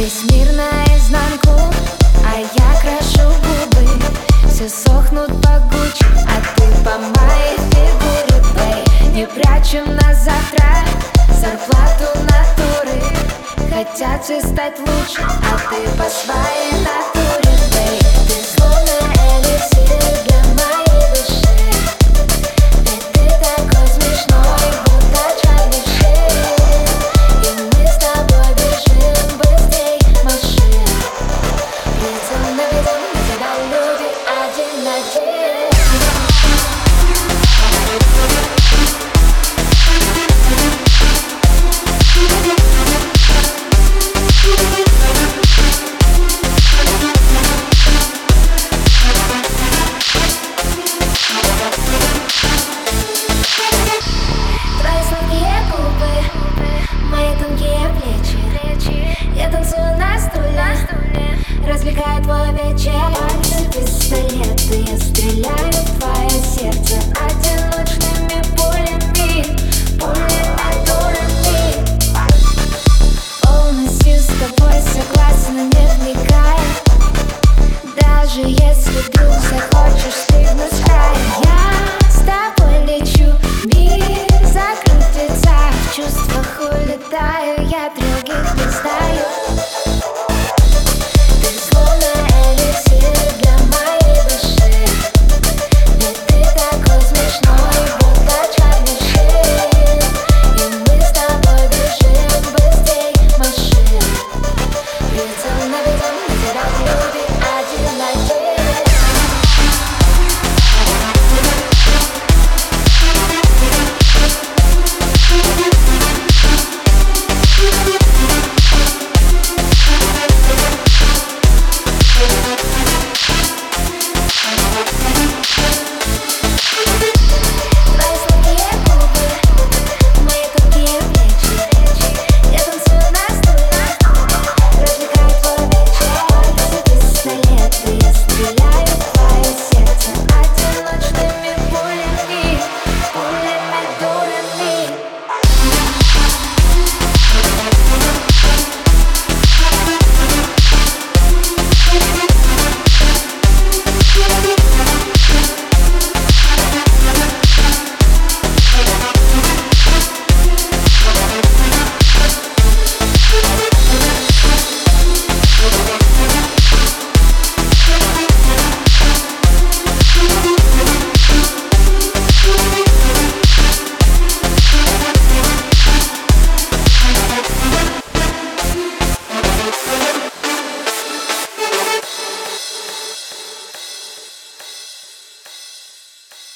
Весь мир наизнанку, а я крашу губы. Все сохнут погуче, а ты по моей фигуре, бэй. Не прячем на завтра зарплату натуры. Хотят все стать лучше, а ты по своей I